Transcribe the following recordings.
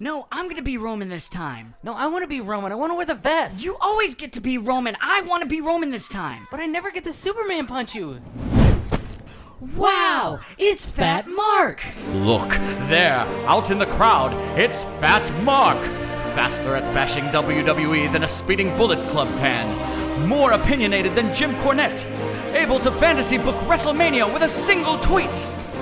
No, I'm gonna be Roman this time. No, I want to be Roman. I want to wear the vest. You always get to be Roman. I want to be Roman this time. But I never get to Superman punch you. Wow, it's Fat Mark. Look, there, out in the crowd, it's Fat Mark. Faster at bashing WWE than a speeding Bullet Club fan. More opinionated than Jim Cornette. Able to fantasy book WrestleMania with a single tweet.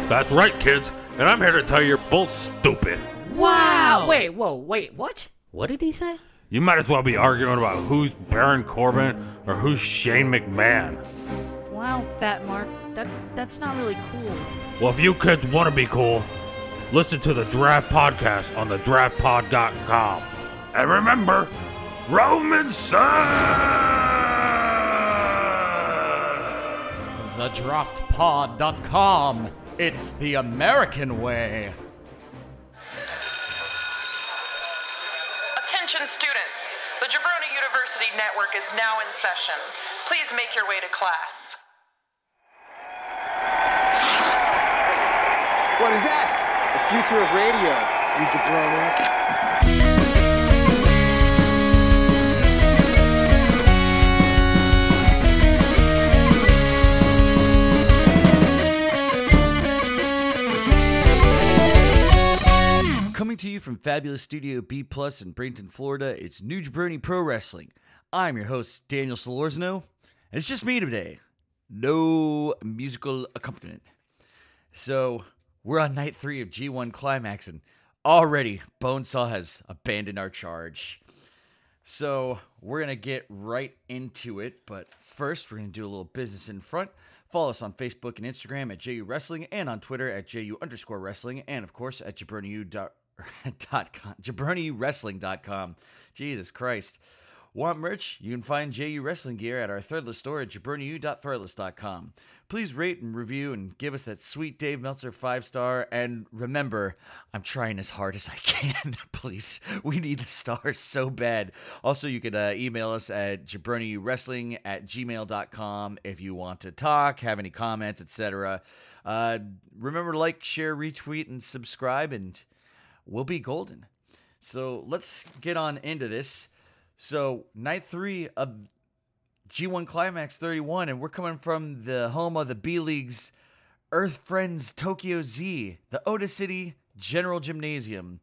That's right, kids, and I'm here to tell you you're both stupid. Wow. Wait, whoa, wait, what? What did he say? You might as well be arguing about who's Baron Corbin or who's Shane McMahon. Wow, Fat Mark, that that's not really cool. Well, if you kids want to be cool, listen to the Draft Podcast on the draftpod.com. And remember, Roman says. TheDraftPod.com. It's the American way. Attention students, the Jabroni University Network is now in session. Please make your way to class. What is that? The future of radio, you jabronis. From Fabulous Studio B Plus in Bradenton, Florida, it's New Jabroni Pro Wrestling. I'm your host, Daniel Solorzano, and it's just me today. No musical accompaniment. So, we're on night three of G1 Climax, and already Bonesaw has abandoned our charge. So, we're to get right into it, but first, we're to do a little business in front. Follow us on Facebook and Instagram at JU Wrestling and on Twitter at JU underscore wrestling and, of course, at jabroniu dot com, jabroniwrestling.com. Jesus Christ. Want merch? You can find JU Wrestling gear at our threadless store at jabroniu.threadless.com. Please rate and review and give us that sweet Dave Meltzer five star. And remember, I'm trying as hard as I can. Please, we need the stars so bad. Also, you can uh, email us at jabroniwrestling at gmail.com if you want to talk, have any comments, etc. Uh, remember to like, share, retweet, and subscribe, and we'll be golden. So let's get on into this. So, night three of G1 Climax 31, and we're coming from the home of the B League's Earth Friends Tokyo Z, the Oda City General Gymnasium.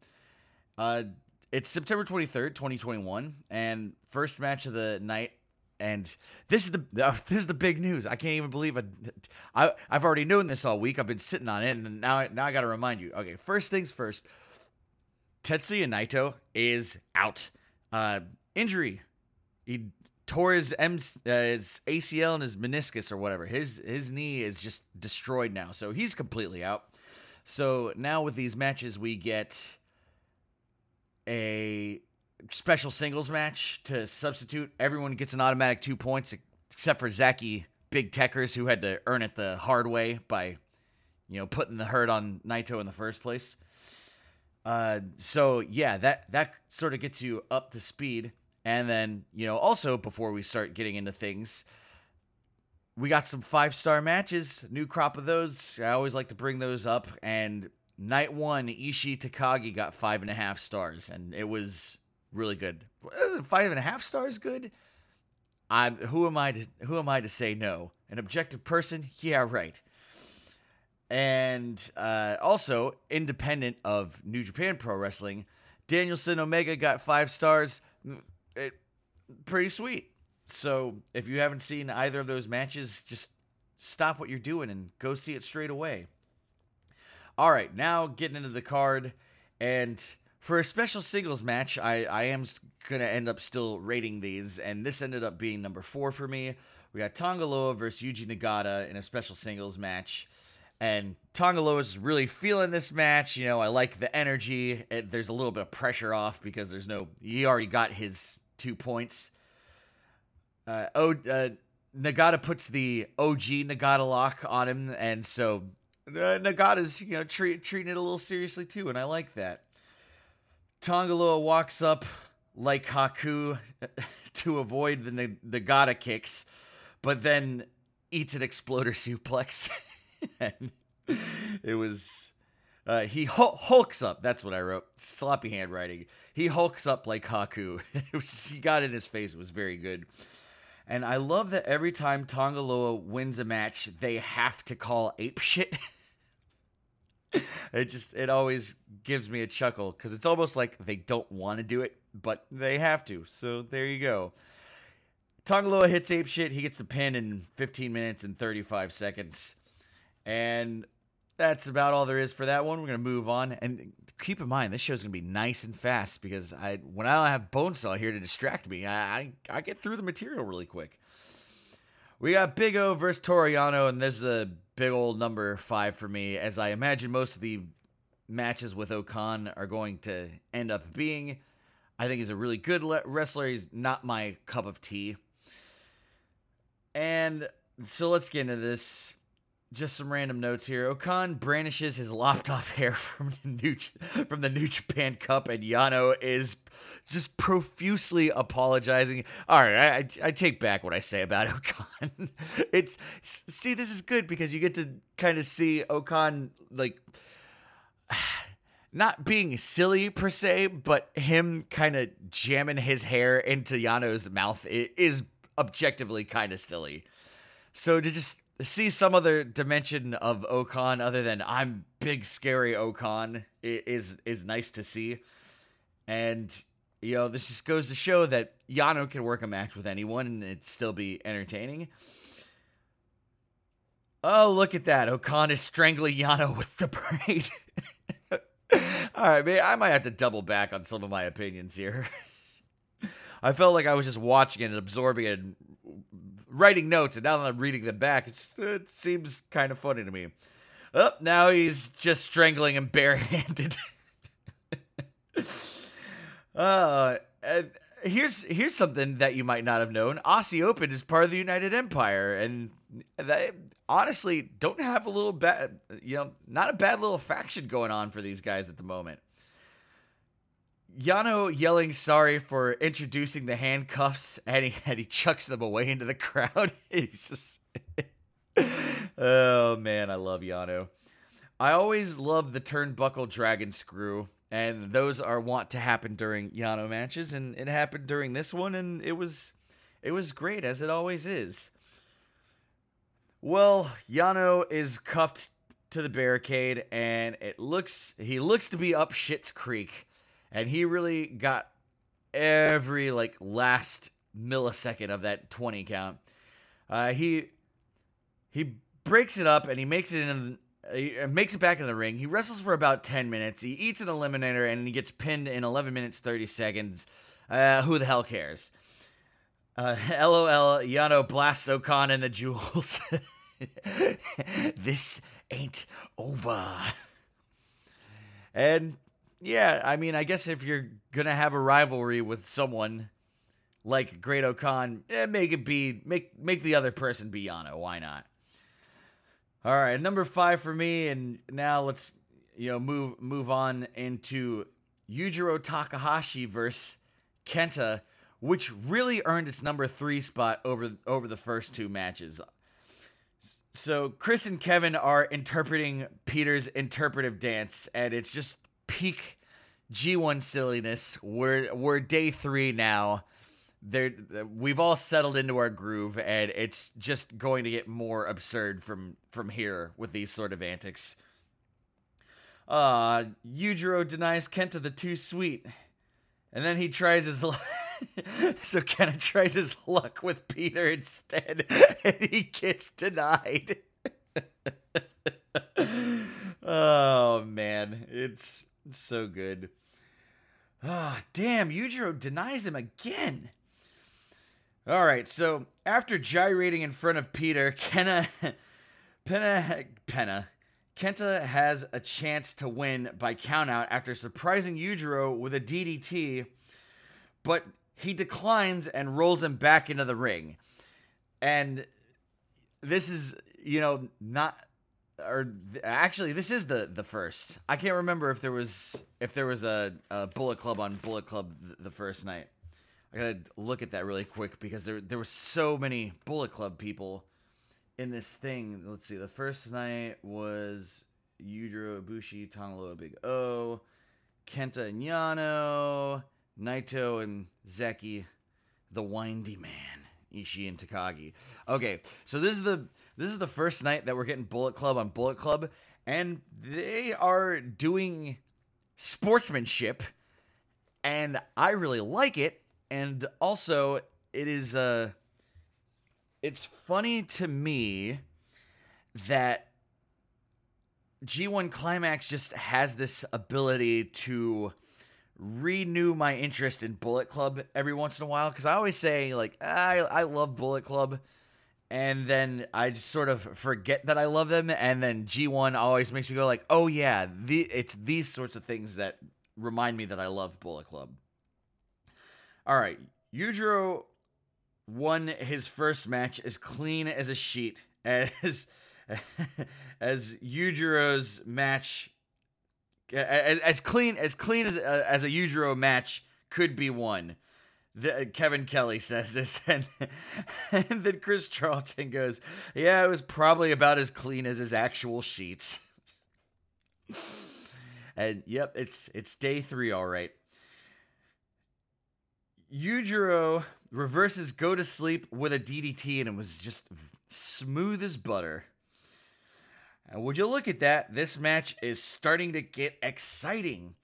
Uh, it's September 23rd, 2021, and first match of the night. And this is the uh, this is the big news. I can't even believe it. I I've already known this all week. I've been sitting on it, and now now I got to remind you. Okay, first things first. Tetsuya Naito is out. Uh, injury. He tore his, M- uh, his ACL and his meniscus or whatever. His his knee is just destroyed now, so he's completely out. So now with these matches, we get a special singles match to substitute. Everyone gets an automatic two points except for Zaki Big Techers, who had to earn it the hard way by, you know, putting the hurt on Naito in the first place. Uh, so yeah, that that sort of gets you up to speed. And then, you know, also before we start getting into things, we got some five star matches, new crop of those. I always like to bring those up. And night one, Ishii Takagi got five and a half stars, and it was really good. Uh, Five and a half stars, good. I'm who am I to who am I to say no? An objective person? Yeah, right. And uh, also, independent of New Japan Pro Wrestling, Danielson Omega got five stars. It pretty sweet. So if you haven't seen either of those matches, just stop what you're doing and go see it straight away. All right, now getting into the card, and for a special singles match, I I am gonna end up still rating these, and this ended up being number four for me. We got Tongaloa versus Yuji Nagata in a special singles match. And Tongaloa is really feeling this match. You know, I like the energy. It, there's a little bit of pressure off because there's no. He already got his two points. Uh, oh, uh, Nagata puts the OG Nagata lock on him, and so uh, Nagata's you know treat, treating it a little seriously too, and I like that. Tongaloa walks up like Haku to avoid the Nagata kicks, but then eats an exploder suplex. it was Uh, he hul- hulks up. That's what I wrote. Sloppy handwriting. He hulks up like Haku. just- he got in his face. It was very good. And I love that every time Tongaloa wins a match, they have to call ape shit. it just it always gives me a chuckle because it's almost like they don't want to do it, but they have to. So there you go. Tongaloa hits ape shit. He gets the pin in 15 minutes and 35 seconds. And that's about all there is for that one. We're gonna move on, and keep in mind this show's gonna be nice and fast because I when I don't have Bonesaw here to distract me, I I, I get through the material really quick. We got Big O versus Toru Yano, and this is a big old number five for me, as I imagine most of the matches with O-Khan are going to end up being. I think he's a really good le- wrestler. He's not my cup of tea. And so let's get into this just some random notes here. O-Khan brandishes his lopped off hair from the New from the New Japan Cup, and Yano is just profusely apologizing. All right, I, I, I take back what I say about O-Khan. it's see, this is good because you get to kind of see Okan like not being silly per se, but him kind of jamming his hair into Yano's mouth is objectively kind of silly. So to just see some other dimension of O-Khan other than I'm big scary O-Khan is is nice to see. And you know, this just goes to show that Yano can work a match with anyone and it'd still be entertaining. Oh, look at that. O-Khan is strangling Yano with the braid. All right, man, I might have to double back on some of my opinions here. I felt like I was just watching it and absorbing it and writing notes, and now that I'm reading them back, it seems kind of funny to me. Oh, now he's just strangling him barehanded. uh, and here's here's something that you might not have known. Aussie Open is part of the United Empire, and they honestly don't have a little bad, you know, not a bad little faction going on for these guys at the moment. Yano yelling sorry for introducing the handcuffs and he, and he chucks them away into the crowd. He's just. oh, man, I love Yano. I always love the turnbuckle dragon screw, and those are wont to happen during Yano matches, and it happened during this one, and it was. It was great, as it always is. Well, Yano is cuffed to the barricade, and it looks he looks to be up Shit's Creek and he really got every like last millisecond of that 20 count. Uh, he he breaks it up and he makes it in he makes it back in the ring. He wrestles for about 10 minutes. He eats an eliminator and he gets pinned in 11 minutes 30 seconds. Uh, who the hell cares? Uh, lol yano blasts o-khan in the jewels. This ain't over. And yeah, I mean, I guess if you're gonna have a rivalry with someone like Great O-Khan, eh, make it be make make the other person be Yano. Why not? All right, number five for me, and now let's you know move move on into Yujiro Takahashi versus Kenta, which really earned its number three spot over over the first two matches. So Chris and Kevin are interpreting Pieter's interpretive dance, and it's just peak G1 silliness. We're we're day three now. There, we've all settled into our groove, and it's just going to get more absurd from from here with these sort of antics. Uh, Yujiro denies Kenta the too sweet, and then he tries his. l- so Kenta tries his luck with Pieter instead, and he gets denied. oh man, it's so good. Ah, damn, Yujiro denies him again. All right, so after gyrating in front of Pieter, Kenna, Penna, Penna, Kenta has a chance to win by countout after surprising Yujiro with a DDT, but he declines and rolls him back into the ring. And this is, you know, not or th- actually this is the the first. I can't remember if there was if there was a, a Bullet Club on Bullet Club th- the first night. I gotta look at that really quick because there there were so many Bullet Club people in this thing. Let's see. The first night was Yujiro Ibushi, Tanaloa Big O, Kenta and Yano, Naito and Zeki, the Windy Man, Ishii and Takagi. Okay, so this is the this is the first night that we're getting Bullet Club on Bullet Club, and they are doing sportsmanship, and I really like it. And also, it is uh, it's funny to me that G1 Climax just has this ability to renew my interest in Bullet Club every once in a while because I always say like I I love Bullet Club and then I just sort of forget that I love them and then G1 always makes me go like oh yeah the it's these sorts of things that remind me that I love Bullet Club. All right, Yujiro won his first match as clean as a sheet as as Yujiro's match as, clean as clean as uh, as a Yujiro match could be won. The, uh, Kevin Kelly says this, and, and then Chris Charlton goes, "Yeah, it was probably about as clean as his actual sheets." and yep, it's it's day three, all right. Yujiro reverses go to sleep with a DDT, and it was just smooth as butter. And would you look at that? This match is starting to get exciting.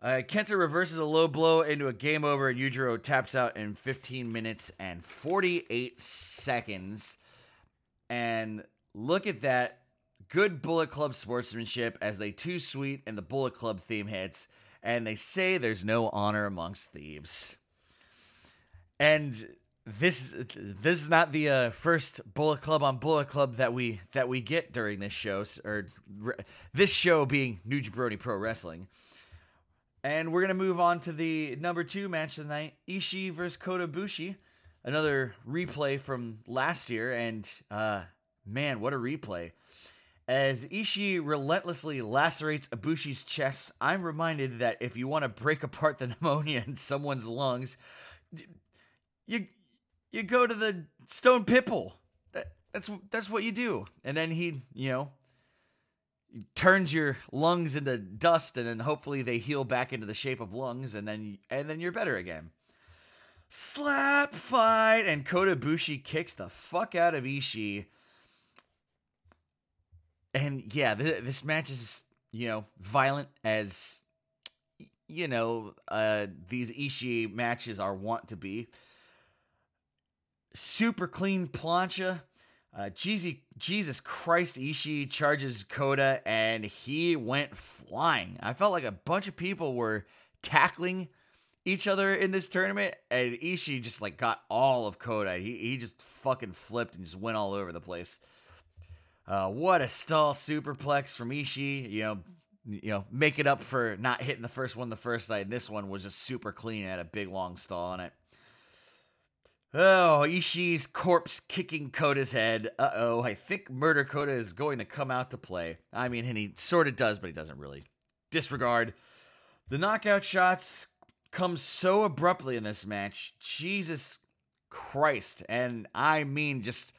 Uh, Kenta reverses a low blow into a game over, and Yujiro taps out in 15 minutes and 48 seconds. And look at that. Good Bullet Club sportsmanship as they too sweet and the Bullet Club theme hits, and they say there's no honor amongst thieves. And this this is not the uh, first Bullet Club on Bullet Club that we that we get during this show, or this show being New Jabroni Pro Wrestling. And we're gonna move on to the number two match of the night: Ishii versus Kota Ibushi. Another replay from last year, and uh, man, what a replay! As Ishii relentlessly lacerates Ibushi's chest, I'm reminded that if you want to break apart the pneumonia in someone's lungs, you you go to the Stone Pitbull. That, that's that's what you do. And then he, you know, turns your lungs into dust, and then hopefully they heal back into the shape of lungs, and then and then you're better again. Slap fight, and Kota Ibushi kicks the fuck out of Ishii. And yeah, th- this match is you know violent as you know uh, these Ishii matches are wont to be super clean plancha. Uh, Jesus Christ, Ishii charges Kota and he went flying. I felt like a bunch of people were tackling each other in this tournament, and Ishii just like got all of Kota. He he just fucking flipped and just went all over the place. Uh, what a stall superplex from Ishii. You know, you know, make it up for not hitting the first one the first night. This one was just super clean. It had a big long stall on it. Oh, Ishii's corpse kicking Kota's head. Uh oh, I think Murder Kota is going to come out to play. I mean, and he sort of does, but he doesn't really. Disregard. The knockout shots come so abruptly in this match. Jesus Christ. And I mean, just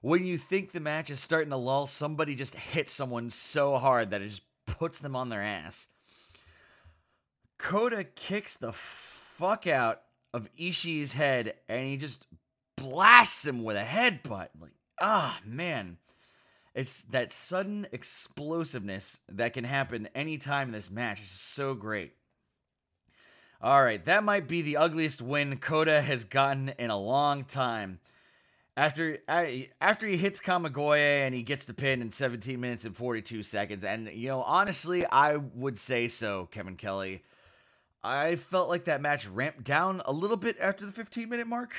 when you think the match is starting to lull, somebody just hits someone so hard that it just puts them on their ass. Kota kicks the fuck out of Ishii's head and he just blasts him with a headbutt. Like, ah, man. It's that sudden explosiveness that can happen anytime in this match. It's so great. All right, that might be the ugliest win Kota has gotten in a long time. After after he hits Kamigoye and he gets the pin in 17 minutes and 42 seconds, and you know honestly, I would say so, Kevin Kelly. I felt like that match ramped down a little bit after the 15 minute mark.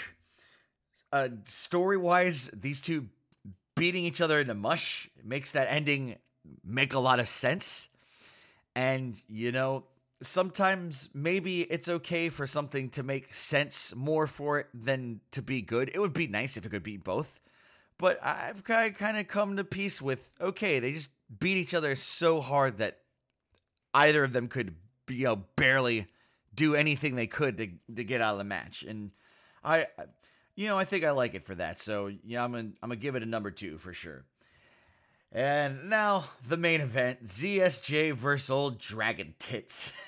Uh, story wise, these two beating each other into mush makes that ending make a lot of sense. And, you know, sometimes maybe it's okay for something to make sense more for it than to be good. It would be nice if it could be both. But I've kind of come to peace with okay, they just beat each other so hard that either of them could, you know, barely do anything they could to to get out of the match. And I, you know, I think I like it for that. So yeah, I'm gonna I'm gonna give it a number two for sure. And now the main event ZSJ versus old Dragon Tits.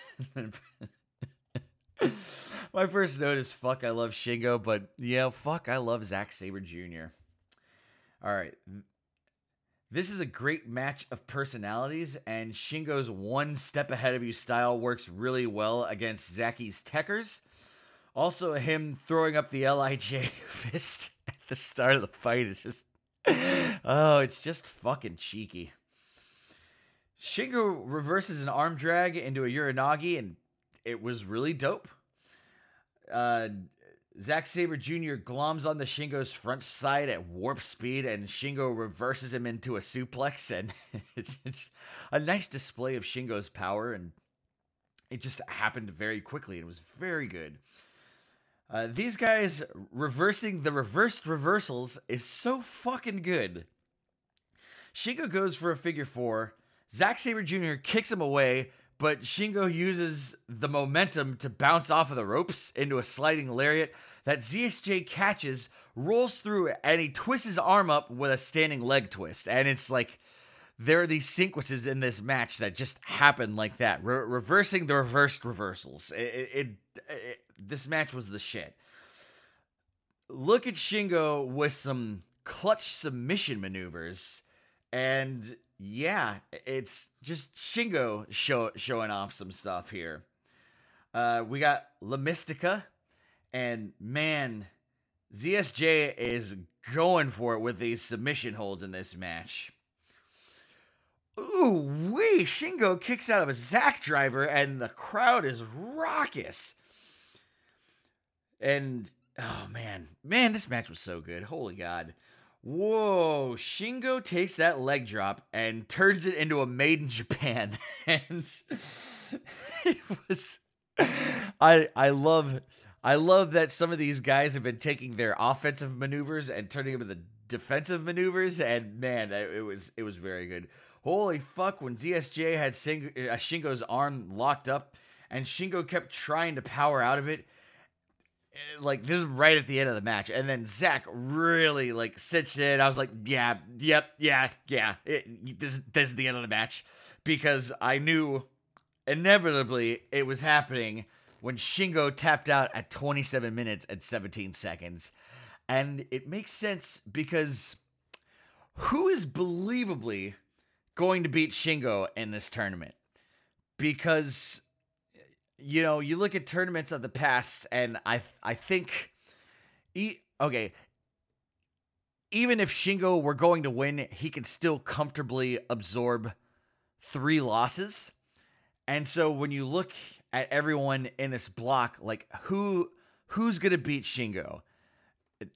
My first note is fuck, I love Shingo, but yeah, fuck, I love Zack Sabre Jr. All right. This is a great match of personalities, and Shingo's one step ahead of you style works really well against Zaki's Techers. Also, him throwing up the LIJ fist at the start of the fight is just. Oh, it's just fucking cheeky. Shingo reverses an arm drag into a Uranage, and it was really dope. Uh, Zack Sabre Jr. gloms on the Shingo's front side at warp speed, and Shingo reverses him into a suplex, and it's, it's a nice display of Shingo's power, and it just happened very quickly. It was very good. Uh, these guys reversing the reversed reversals is so fucking good. Shingo goes for a figure four. Zack Sabre Jr. kicks him away, but Shingo uses the momentum to bounce off of the ropes into a sliding lariat that ZSJ catches, rolls through, and he twists his arm up with a standing leg twist. And it's like there are these sequences in this match that just happen like that, Re- reversing the reversed reversals. It, it, it, this match was the shit. Look at Shingo with some clutch submission maneuvers, and yeah, it's just Shingo show, showing off some stuff here. Uh, we got La Mystica, and man, ZSJ is going for it with these submission holds in this match. Ooh, wee! Shingo kicks out of a Zack driver, and the crowd is raucous. And oh man, man, this match was so good. Holy God. Whoa, Shingo takes that leg drop and turns it into a made in Japan. and it was I I love I love that some of these guys have been taking their offensive maneuvers and turning them into defensive maneuvers and man, it was it was very good. Holy fuck when ZSJ had uh, Shingo's arm locked up and Shingo kept trying to power out of it Eh, like this is right at the end of the match, and then Zach really like cinched it. I was like, yeah, yep, yeah, yeah. It, this this is the end of the match because I knew inevitably it was happening when Shingo tapped out at 27 minutes and 17 seconds, and it makes sense because who is believably going to beat Shingo in this tournament? Because you know, you look at tournaments of the past, and I I think, e- okay, even if Shingo were going to win, he could still comfortably absorb three losses. And so when you look at everyone in this block, like who who's gonna beat Shingo?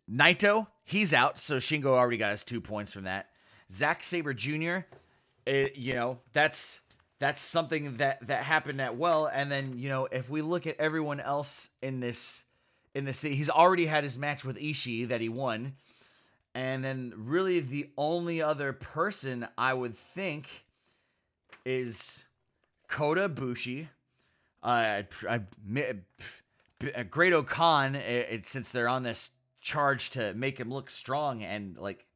Naito, he's out, so Shingo already got his two points from that. Zack Sabre Jr., it, eh, you know, that's that's something that that happened at well and then you know if we look at everyone else in this in this he's already had his match with Ishii that he won and then really the only other person I would think is Kota Bushi uh, I, I, Great O-Khan it, it, since they're on this charge to make him look strong and like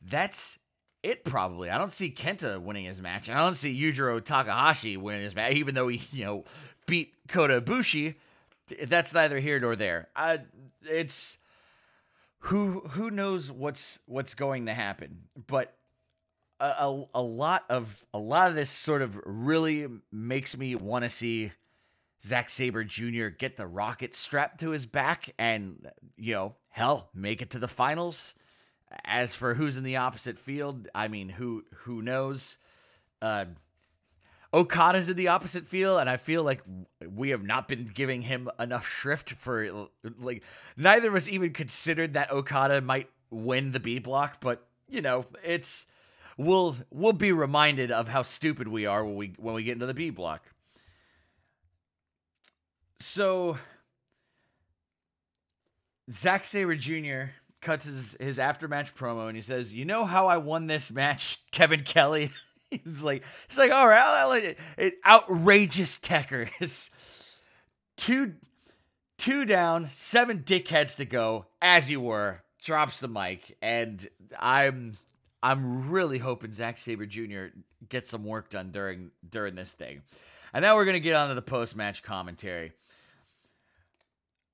that's it probably. I don't see Kenta winning his match. I don't see Yujiro Takahashi winning his match, even though he, you know, beat Kota Ibushi. That's neither here nor there. Uh, it's who who knows what's what's going to happen, but a, a, a lot of a lot of this sort of really makes me want to see Zack Sabre Jr. get the rocket strapped to his back and you know hell make it to the finals as for who's in the opposite field, I mean, who who knows? Uh, Okada's in the opposite field, and I feel like we have not been giving him enough shrift for like neither of us even considered that Okada might win the B block, but you know, it's we'll we'll be reminded of how stupid we are when we when we get into the B block. So Zack Sabre Jr cuts his, his after-match promo and he says, "You know how I won this match, Kevin Kelly." he's like, he's like, "All right, I'll, I'll, it, outrageous techers, two, two down, seven dickheads to go, as you were." Drops the mic, and I'm, I'm really hoping Zack Sabre Jr. gets some work done during during this thing. And now we're gonna get on to the post match commentary.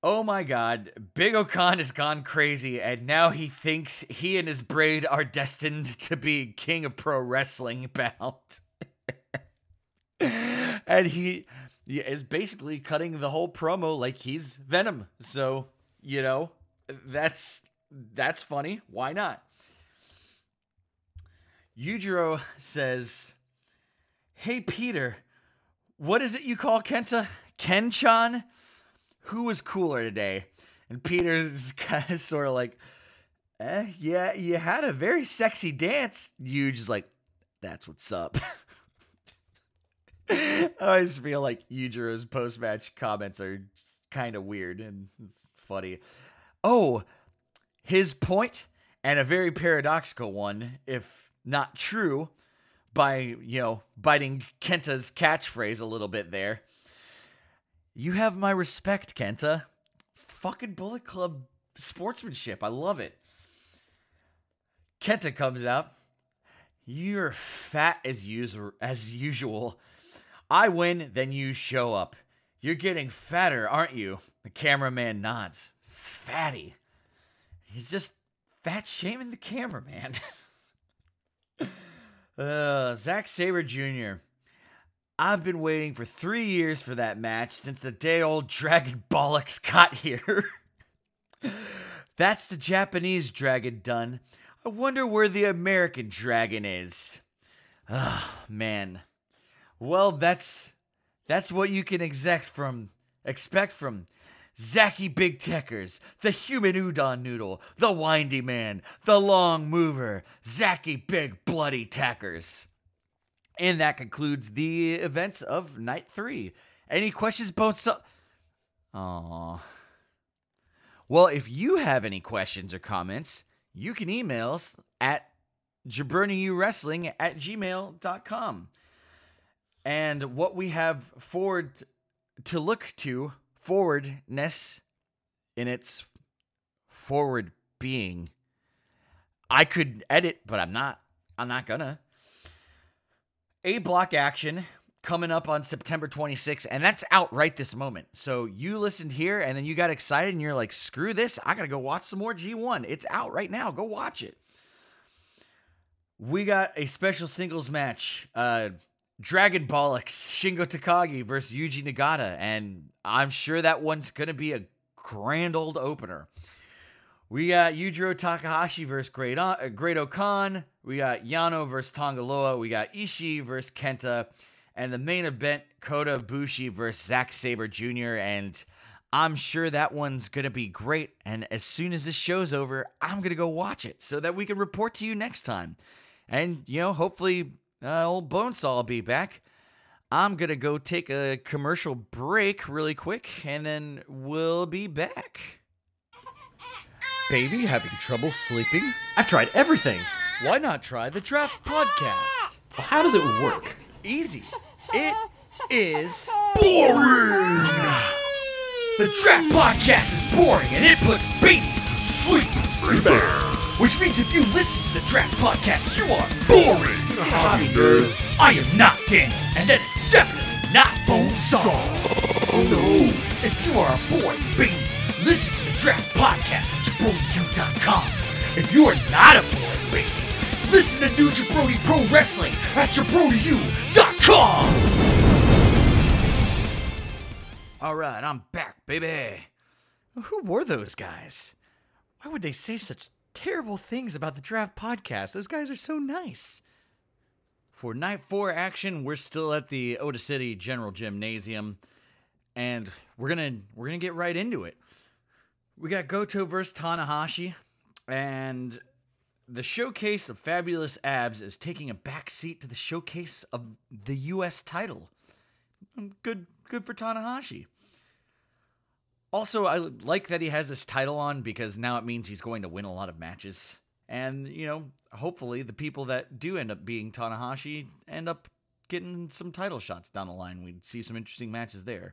Oh my god, Big O-Khan has gone crazy, and now he thinks he and his braid are destined to be king of pro wrestling bound. and he, he is basically cutting the whole promo like he's Venom. So, you know, that's that's funny. Why not? Yujiro says, Hey Pieter, what is it you call Kenta? Ken-chan? Who was cooler today? And Pieter's kind of sort of like, eh, yeah, you had a very sexy dance. You just like, that's what's up. I always feel like Yujiro's post match comments are kind of weird and it's funny. Oh, his point, and a very paradoxical one, if not true, by, you know, biting Kenta's catchphrase a little bit there. You have my respect, Kenta. Fucking Bullet Club sportsmanship. I love it. Kenta comes out. You're fat as usual. As usual. I win, then you show up. You're getting fatter, aren't you? The cameraman nods. Fatty. He's just fat shaming the cameraman. uh, Zack Sabre Jr. I've been waiting for three years for that match since the day old Dragon Bollocks got here. That's the Japanese dragon done. I wonder where the American dragon is. Ah, man. Well, that's that's what you can expect from expect from Zacky Big Techers, the human udon noodle, the windy man, the long mover, Zacky Big Bloody Tackers. And that concludes the events of night three. Any questions, Bones? Aww. Well, if you have any questions or comments, you can email us at jabroniuwrestling at gmail.com. And what we have forward to look to, forwardness in its forward being, I could edit, but I'm not. I'm not gonna. A block action coming up on September 26th, and that's out right this moment. So you listened here and then you got excited and you're like, screw this, I gotta go watch some more G1. It's out right now. Go watch it. We got a special singles match. Uh Dragon Bollocks, Shingo Takagi versus Yuji Nagata, and I'm sure that one's gonna be a grand old opener. We got Yujiro Takahashi versus Great, o- uh, Great O-Khan. We got Yano versus Tongaloa. We got Ishii versus Kenta. And the main event, Kota Bushi versus Zack Sabre Jr. And I'm sure that one's going to be great. And as soon as this show's over, I'm going to go watch it so that we can report to you next time. And, you know, hopefully, uh, old Bonesaw will be back. I'm going to go take a commercial break really quick, and then we'll be back. Baby, having trouble sleeping? I've tried everything. Why not try the Draft Podcast? Well, how does it work? Easy. It is boring. The Draft Podcast is boring and it puts babies to sleep. Which means if you listen to the Draft Podcast, you are boring. I am not Daniel, and that is definitely not Bone Bonesaw. Oh no. If you are a boy, baby, listen to the Draft Podcast at jabroniu.com. If you are not a boy, baby, listen to New Jabroni Pro Wrestling at jabroniu.com. All right, I'm back, baby. Who were those guys? Why would they say such terrible things about the Draft Podcast? Those guys are so nice. For night four action, we're still at the Oda City General Gymnasium, and we're gonna we're gonna get right into it. We got Goto versus Tanahashi, and the showcase of fabulous abs is taking a back seat to the showcase of the U.S. title. Good, good for Tanahashi. Also, I like that he has this title on because now it means he's going to win a lot of matches. And, you know, hopefully the people that do end up being Tanahashi end up getting some title shots down the line. We'd see some interesting matches there.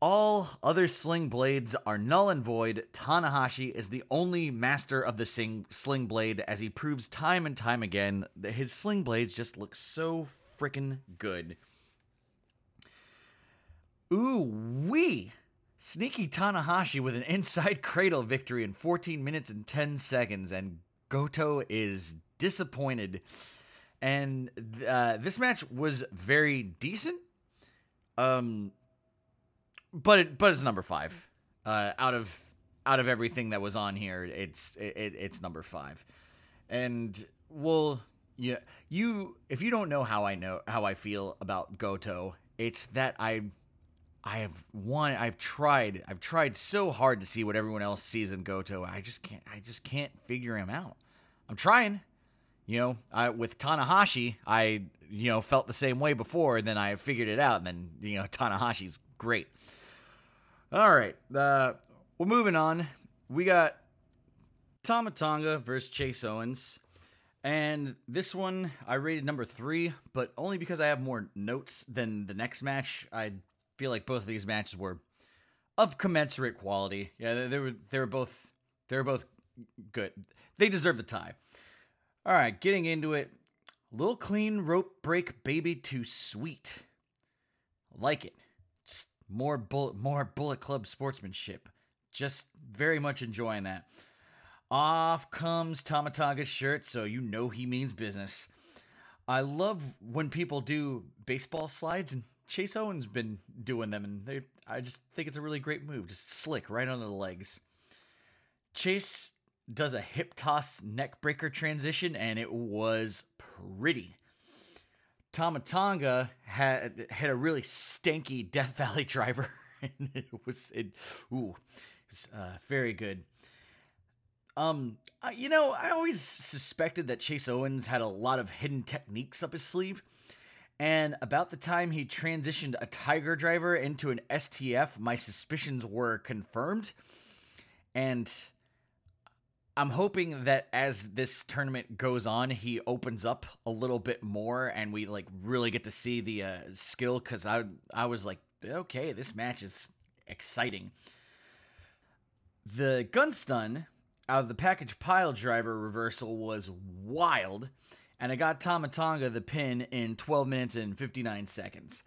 All other sling blades are null and void. Tanahashi is the only master of the sing- sling blade, as he proves time and time again that his sling blades just look so freaking good. Ooh wee! Sneaky Tanahashi with an inside cradle victory in 14 minutes and 10 seconds, and Goto is disappointed. And uh, this match was very decent. Um, but it, but it's number five. Uh, out of out of everything that was on here, it's it, it's number five. And well, yeah, you if you don't know how I know how I feel about Goto, it's that I I have one I've tried I've tried so hard to see what everyone else sees in Goto. I just can't I just can't figure him out. I'm trying. You know, I with Tanahashi, I you know felt the same way before, and then I figured it out, and then you know Tanahashi's great. All right, uh, we're moving on. We got Tama Tonga versus Chase Owens. And this one I rated number three, but only because I have more notes than the next match. I feel like both of these matches were of commensurate quality. Yeah, they, they were they were both they were both good. They deserve the tie. All right, getting into it. Little clean rope break, baby, too sweet. Like it. More bullet, more Bullet Club sportsmanship. Just very much enjoying that. Off comes Tama Tonga's shirt, so you know he means business. I love when people do baseball slides, and Chase Owens been doing them, and they I just think it's a really great move, just slick right under the legs. Chase does a hip toss neck breaker transition, and it was pretty. Tama Tonga had had a really stanky Death Valley driver, and it was it ooh, it was uh, very good. Um, you know, I always suspected that Chase Owens had a lot of hidden techniques up his sleeve. And about the time he transitioned a Tiger Driver into an STF, my suspicions were confirmed. And I'm hoping that as this tournament goes on, he opens up a little bit more and we like really get to see the uh, skill cuz I I was like, okay, this match is exciting. The gun stun out of the package pile driver reversal was wild and I got Tama Tonga the pin in 12 minutes and 59 seconds.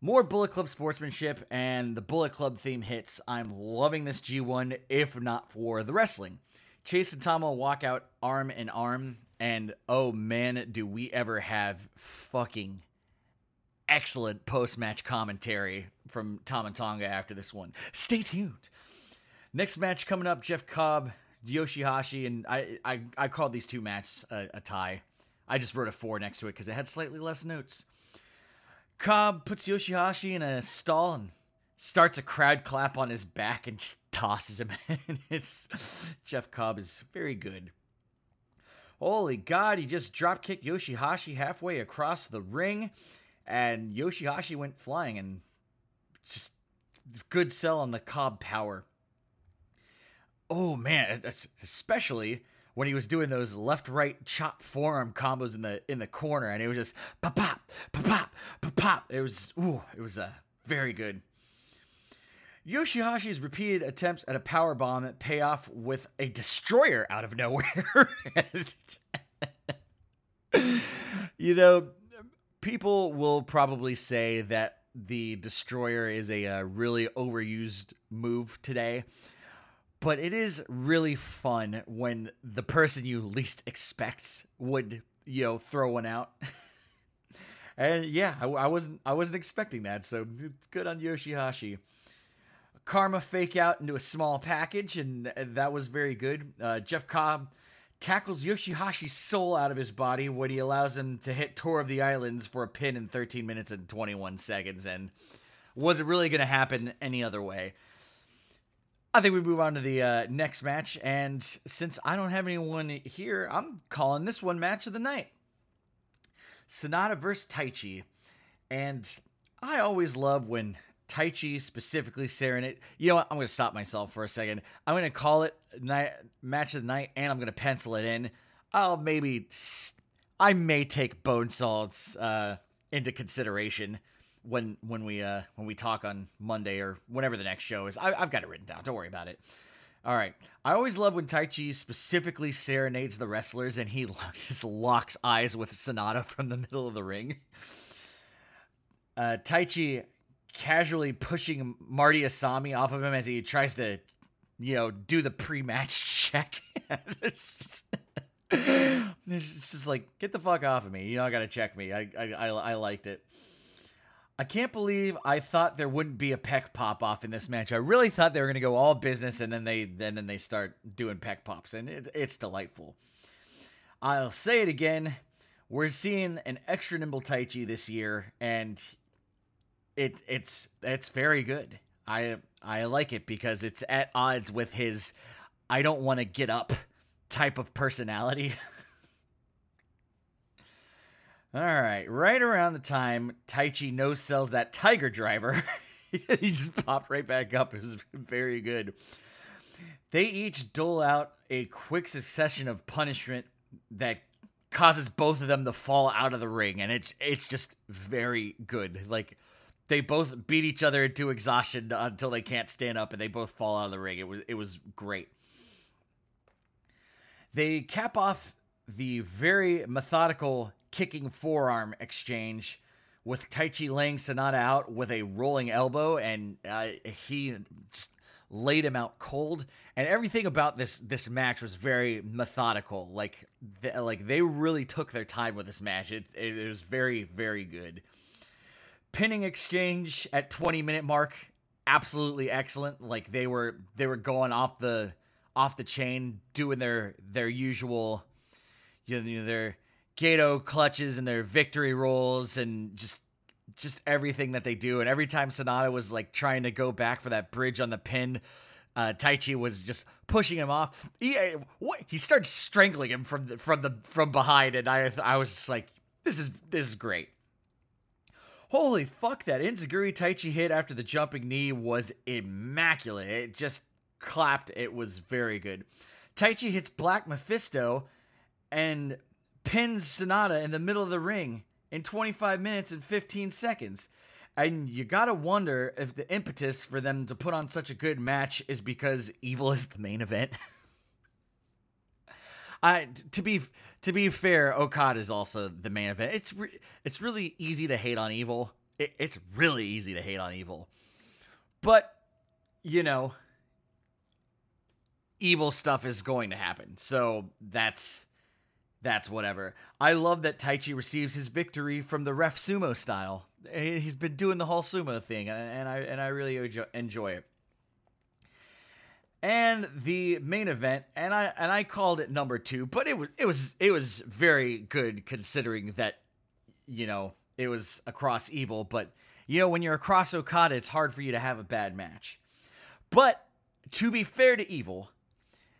More Bullet Club sportsmanship and the Bullet Club theme hits. I'm loving this G1, if not for the wrestling. Chase and Tama walk out arm in arm, and oh man, do we ever have fucking excellent post match commentary from Tama Tonga after this one. Stay tuned. Next match coming up Jeff Cobb, Yoshihashi, and I, I, I called these two matches a, a tie. I just wrote a four next to it because it had slightly less notes. Cobb puts Yoshihashi in a stall and starts a crowd clap on his back and just tosses him in. It's Jeff Cobb is very good. Holy God, he just drop kicked Yoshihashi halfway across the ring, and Yoshihashi went flying and just good sell on the Cobb power. Oh man, especially when he was doing those left right chop forearm combos in the in the corner, and it was just pop pop pop pop pop pop. It was ooh, it was uh, very good. Yoshihashi's repeated attempts at a power bomb pay off with a destroyer out of nowhere. you know, people will probably say that the destroyer is a, uh really overused move today but it is really fun when the person you least expect would you know throw one out and yeah I, I, wasn't i wasn't expecting that so it's good on yoshihashi karma fake out into a small package and that was very good. Uh, jeff cobb tackles yoshihashi's soul out of his body when he allows him to hit tour of the islands for a pin in 13 minutes and 21 seconds and was it really going to happen any other way? I think we move on to the uh, next match, and since I don't have anyone here, I'm calling this one match of the night. Sanada versus Taichi, and I always love when Taichi specifically Serenade. You know what? I'm going to stop myself for a second. I'm going to call it night, match of the night, and I'm going to pencil it in. I'll maybe, I may take Bonesaw's uh, into consideration when when we uh when we talk on Monday or whenever the next show is. I, I've got it written down. Don't worry about it. All right. I always love when Taichi specifically serenades the wrestlers and he just locks eyes with Sanada from the middle of the ring. Uh, Taichi casually pushing Marty Asami off of him as he tries to, you know, do the pre-match check. it's, just, it's just like, get the fuck off of me. You don't gotta check me. I, I, I, I liked it. I can't believe I thought there wouldn't be a peck pop off in this match. I really thought they were gonna go all business and then they then then they start doing peck pops and it, it's delightful. I'll say it again. We're seeing an extra nimble Taichi this year, and it it's it's very good. I I like it because it's at odds with his I don't want to get up type of personality. All right, right around the time Taichi no sells that Tiger Driver, he just popped right back up. It was very good. They each dole out a quick succession of punishment that causes both of them to fall out of the ring, and it's it's just very good. Like they both beat each other into exhaustion until they can't stand up, and they both fall out of the ring. It was it was great. They cap off the very methodical kicking forearm exchange with Taichi laying Sanada out with a rolling elbow, and uh, he laid him out cold. And everything about this this match was very methodical. Like like they really took their time with this match. It, it, it was very very good. Pinning exchange at 20 minute mark, absolutely excellent. Like they were they were going off the off the chain, doing their their usual, you know, their Gato clutches and their victory rolls and just just everything that they do. And every time Sanada was like trying to go back for that bridge on the pin, uh, Taichi was just pushing him off. He what, he starts strangling him from the, from the from behind, and I I was just like, this is this is great. Holy fuck! That Enziguri Taichi hit after the jumping knee was immaculate. It just clapped. It was very good. Taichi hits Black Mephisto and pins Sanada in the middle of the ring in 25 minutes and 15 seconds. And you gotta wonder if the impetus for them to put on such a good match is because Evil is the main event. I to be to be fair, Okada is also the main event. It's re- it's really easy to hate on Evil. It, it's really easy to hate on Evil, but you know, evil stuff is going to happen. So that's that's whatever. I love that Taichi receives his victory from the ref sumo style. He's been doing the whole sumo thing, and I and I really enjoy it. And the main event, and I and I called it number two, but it was it was it was very good considering that, you know, it was across evil. But you know, when you're across Okada, it's hard for you to have a bad match. But to be fair to evil,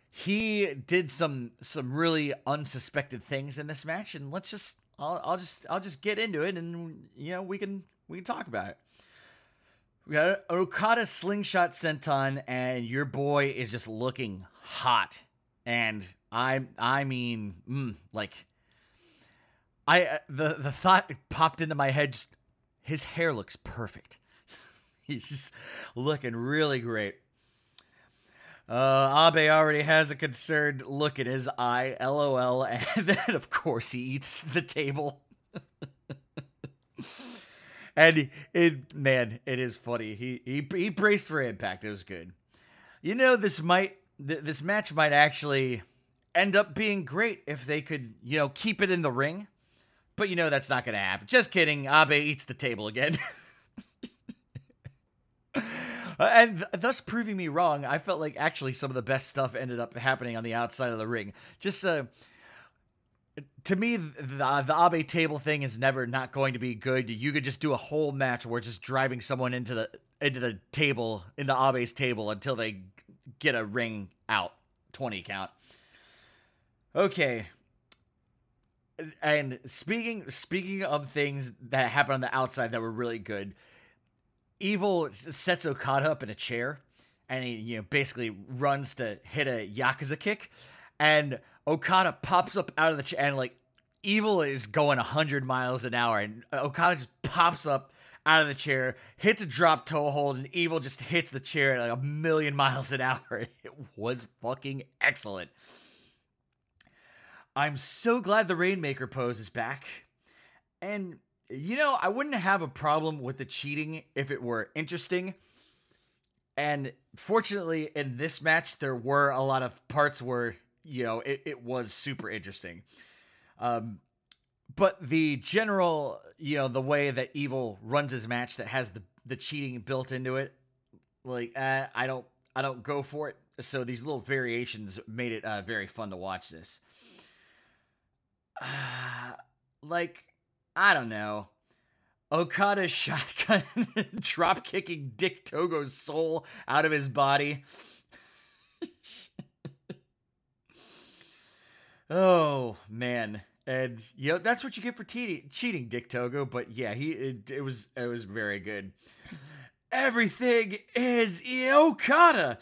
he did some some really unsuspected things in this match, and let's just I'll, I'll just I'll just get into it, and you know we can we can talk about it. We got Okada slingshot senton, and your boy is just looking hot, and I I mean mm, like I uh, the the thought popped into my head. Just, his hair looks perfect. He's just looking really great. Uh, Abe already has a concerned look at his eye, lol, and then of course he eats the table. and it, man, it is funny. He he he braced for impact. It was good. You know, this might th- this match might actually end up being great if they could, you know, keep it in the ring. But you know that's not going to happen. Just kidding. Abe eats the table again. Uh, and th- thus proving me wrong, I felt like actually some of the best stuff ended up happening on the outside of the ring. Just uh, to me, the the Abe table thing is never not going to be good. You could just do a whole match where just driving someone into the into the table into Abe's table until they get a ring out, twenty count. Okay. And speaking speaking of things that happened on the outside that were really good, Evil sets Okada up in a chair and he you know basically runs to hit a Yakuza kick and Okada pops up out of the chair and like Evil is going 100 miles an hour and uh, Okada just pops up out of the chair, hits a drop toe hold, and Evil just hits the chair at like a million miles an hour. It was fucking excellent. I'm so glad the Rainmaker pose is back. And, you know, I wouldn't have a problem with the cheating if it were interesting. And fortunately, in this match, there were a lot of parts where, you know, it, it was super interesting. Um, but the general, you know, the way that Evil runs his match that has the, the cheating built into it, like, uh, I don't, I don't go for it. So these little variations made it uh, very fun to watch this. Uh, like, I don't know. Okada shotgun drop kicking Dick Togo's soul out of his body. Oh man, and you know that's what you get for te- cheating, Dick Togo. But yeah, he it, it was it was very good. Everything is Okada,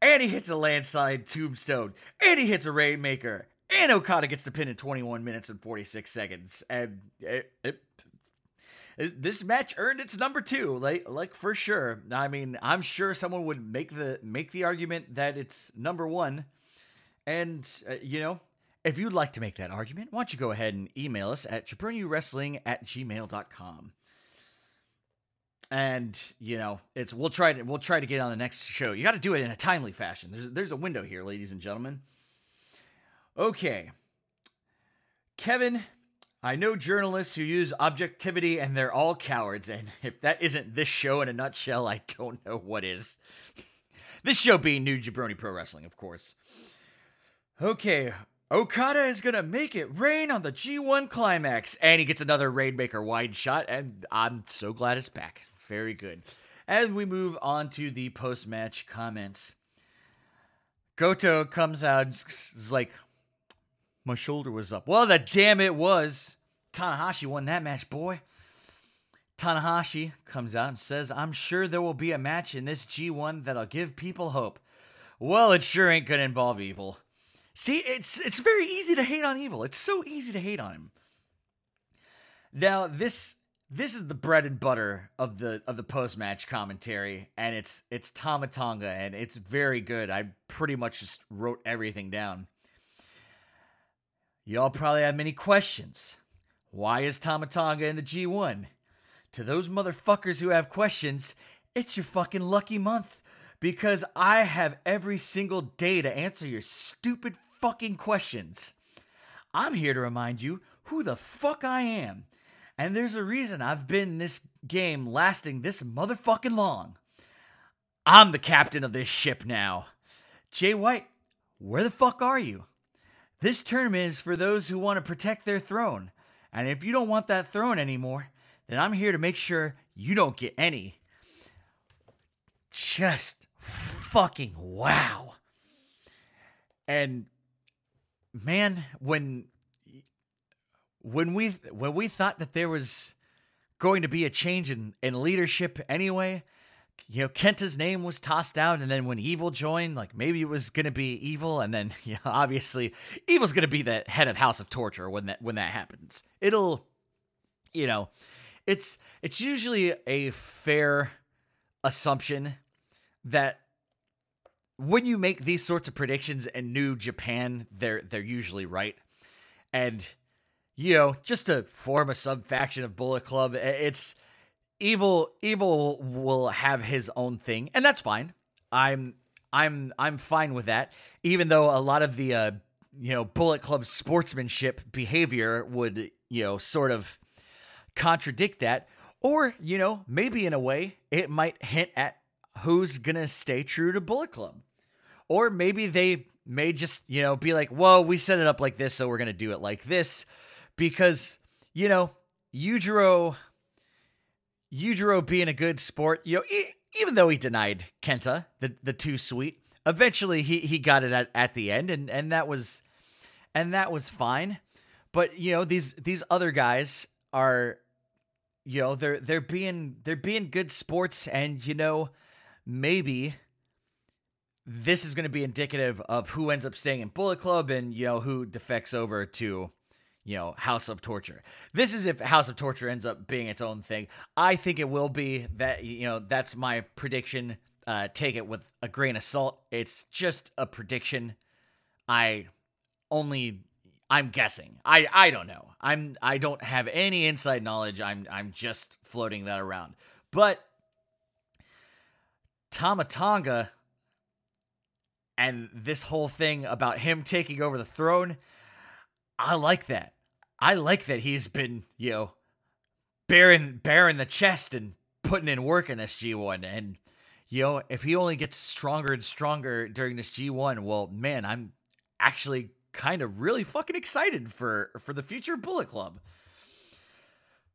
and he hits a landslide tombstone, and he hits a rainmaker, and Okada gets the pin in 21 minutes and 46 seconds, and it, it this match earned its number two, like like for sure. I mean, I'm sure someone would make the make the argument that it's number one, and uh, you know, if you'd like to make that argument, why don't you go ahead and email us at jabroniwrestling at gmail.com. And you know, it's we'll try to we'll try to get on the next show. You got to do it in a timely fashion. There's there's a window here, ladies and gentlemen. Okay, Kevin I know journalists who use objectivity and they're all cowards, and if that isn't this show in a nutshell, I don't know what is. this show being New Jabroni Pro Wrestling, of course. Okay, Okada is gonna make it rain on the G1 climax, and he gets another Rainmaker wide shot, and I'm so glad it's back. Very good. And we move on to the post match comments. Goto comes out and is like, my shoulder was up. Well, the damn it was. Tanahashi won that match, boy. Tanahashi comes out and says, I'm sure there will be a match in this G1 that'll give people hope. Well, it sure ain't gonna involve evil. See, it's it's very easy to hate on evil. It's so easy to hate on him. Now, this this is the bread and butter of the of the post match commentary, and it's it's Tama Tonga, and it's very good. I pretty much just wrote everything down. Y'all probably have many questions. Why is Tama Tonga in the G1? To those motherfuckers who have questions, it's your fucking lucky month because I have every single day to answer your stupid fucking questions. I'm here to remind you who the fuck I am. And there's a reason I've been in this game lasting this motherfucking long. I'm the captain of this ship now. Jay White, where the fuck are you? This tournament is for those who want to protect their throne. And if you don't want that throne anymore, then I'm here to make sure you don't get any. Just fucking wow. And man, when when we when we thought that there was going to be a change in, in leadership anyway, you know, Kenta's name was tossed out, and then when Evil joined, like maybe it was gonna be Evil, and then you know, obviously Evil's gonna be the head of House of Torture when that when that happens. It'll, you know, it's it's usually a fair assumption that when you make these sorts of predictions in New Japan, they're they're usually right, and you know, just to form a sub faction of Bullet Club, it's evil evil will have his own thing and that's fine. I'm i'm i'm fine with that. Even though a lot of the uh you know bullet club sportsmanship behavior would you know sort of contradict that. Or you know maybe in a way it might hint at who's gonna stay true to bullet club or maybe they may just you know be like whoa, we set it up like this so we're gonna do it like this because you know Yujiro Yujiro being a good sport, you know, e- even though he denied Kenta the the Too Sweet, eventually he he got it at, at the end, and and that was and that was fine. But you know these these other guys are, you know, they're they're being they're being good sports, and you know, maybe this is going to be indicative of who ends up staying in Bullet Club and you know who defects over to, you know, House of Torture. This is if House of Torture ends up being its own thing. I think it will be that you know, that's my prediction. Uh take it with a grain of salt. It's just a prediction. I only I'm guessing. I I don't know. I'm I don't have any inside knowledge. I'm I'm just floating that around. But Tama Tonga and this whole thing about him taking over the throne, I like that. I like that he's been, you know, bearing bearing the chest and putting in work in this G1 and you know, if he only gets stronger and stronger during this G1, well, man, I'm actually kind of really fucking excited for for the future Bullet Club.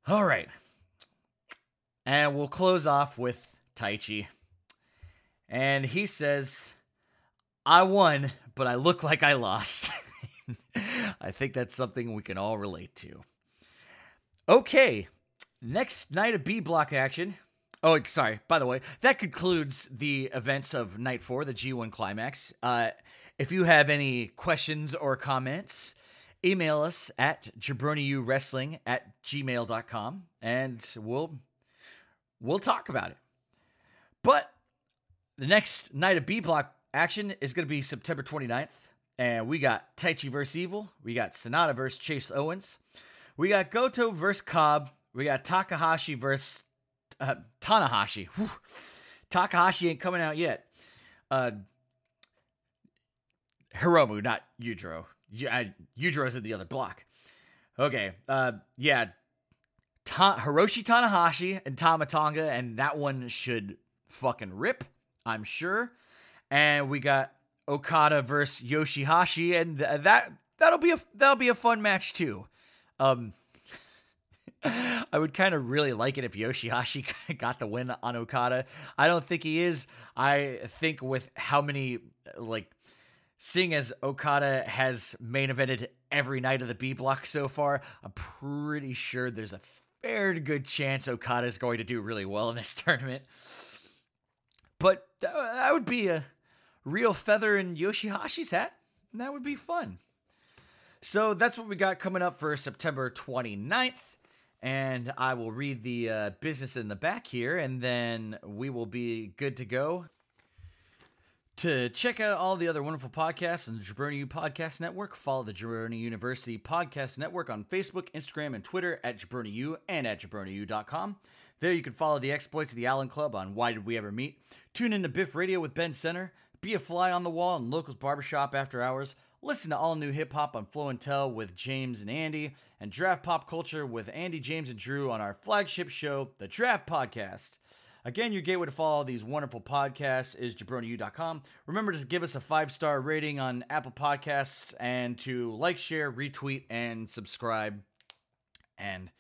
All right. And we'll close off with Taichi. And he says, I won, but I look like I lost. I think that's something we can all relate to. Okay, next night of B block action. Oh, sorry. By the way, that concludes the events of night four, the G1 climax. Uh, if you have any questions or comments, email us at jabroniuwrestling at gmail.com and we'll we'll talk about it. But the next night of B block action is going to be September 29th. And we got Taichi vs. Evil. We got Sanada vs. Chase Owens. We got Goto vs. Cobb. We got Takahashi vs. Uh, Tanahashi. Whew. Takahashi ain't coming out yet. Uh, Hiromu, not Yujiro. Yujiro's in the other block. Okay. Uh, yeah. Ta- Hiroshi Tanahashi and Tama Tonga, and that one should fucking rip, I'm sure. And we got Okada versus Yoshihashi, and th- that that'll be a that'll be a fun match too. Um, I would kind of really like it if Yoshihashi got the win on Okada. I don't think he is. I think with how many like seeing as Okada has main evented every night of the B block so far, I'm pretty sure there's a fair good chance Okada is going to do really well in this tournament. But that would be a real feather in Yoshihashi's hat. And that would be fun. So that's what we got coming up for September 29th. And I will read the uh, business in the back here, and then we will be good to go. To check out all the other wonderful podcasts on the Jabroni U Podcast Network, follow the Jabroni University Podcast Network on Facebook, Instagram, and Twitter at Jabroni U and at jabroniu.com. There you can follow the exploits of the Allen Club on Why Did We Ever Meet, tune in to Biff Radio with Ben Center, be a fly on the wall in Locals Barbershop after hours, listen to all new hip hop on Flow and Tell with James and Andy, and Draft Pop Culture with Andy, James, and Drew on our flagship show, The Draft Podcast. Again, your gateway to follow these wonderful podcasts is jabroniu.com. Remember to give us a five star rating on Apple Podcasts and to like, share, retweet, and subscribe. And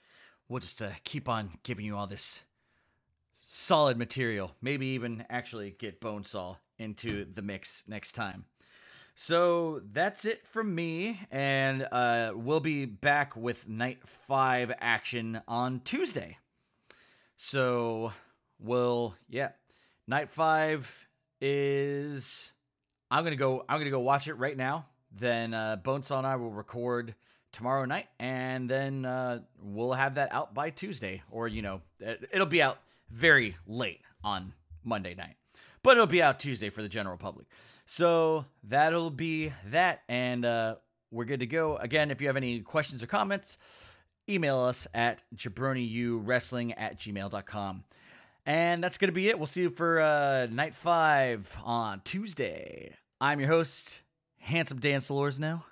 we'll just uh, keep on giving you all this solid material. Maybe even actually get Bonesaw into the mix next time. So that's it from me, and uh, we'll be back with night five action on Tuesday. So we'll yeah, night five is I'm gonna go I'm gonna go watch it right now. Then uh, Bonesaw and I will record tomorrow night, and then uh, we'll have that out by Tuesday, or you know, it'll be out very late on Monday night, but it'll be out Tuesday for the general public. So that'll be that, and uh, we're good to go. Again, if you have any questions or comments, email us at jabroniuwrestling at gmail.com. And that's going to be it. We'll see you for uh, night five on Tuesday. I'm your host, Handsome Dan Solorzano.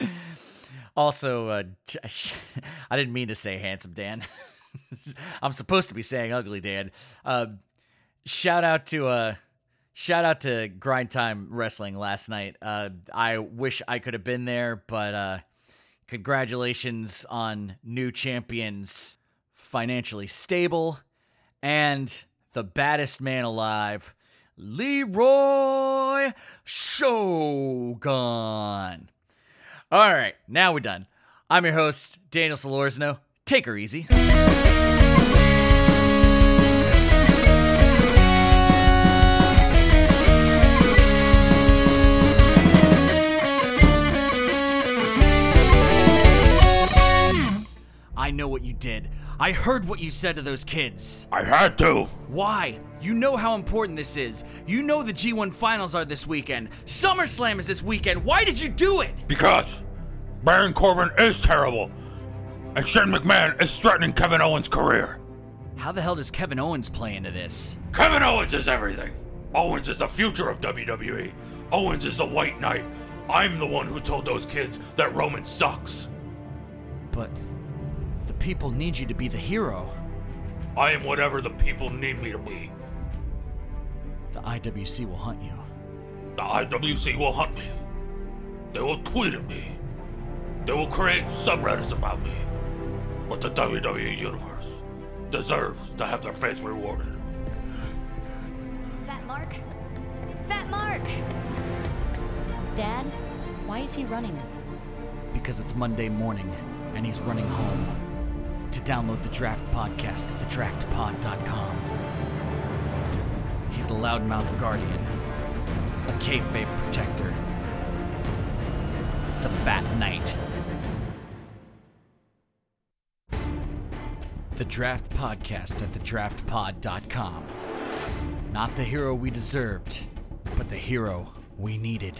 also, uh, I didn't mean to say Handsome Dan. I'm supposed to be saying Ugly Dan. Uh, shout out to uh, shout out to Grind Time Wrestling last night. Uh, I wish I could have been there, but uh, congratulations on new champions financially stable, and the baddest man alive, Leroy Shogun. All right, now we're done. I'm your host, Daniel Solorzano. Take her easy. Did. I heard what you said to those kids. I had to. Why? You know how important this is. You know the G1 finals are this weekend. SummerSlam is this weekend. Why did you do it? Because Baron Corbin is terrible. And Shane McMahon is threatening Kevin Owens' career. How the hell does Kevin Owens play into this? Kevin Owens is everything. Owens is the future of WWE. Owens is the White Knight. I'm the one who told those kids that Roman sucks. But the people need you to be the hero. I am whatever the people need me to be. The IWC will hunt you. The IWC will hunt me. They will tweet at me. They will create subreddits about me. But the WWE Universe deserves to have their face rewarded. Fat Mark? Fat Mark! Dad, why is he running? Because it's Monday morning and he's running home. To download the Draft Podcast at thedraftpod.com. He's a loudmouth guardian, a kayfabe protector, the Fat Knight. The Draft Podcast at thedraftpod.com. Not the hero we deserved, but the hero we needed.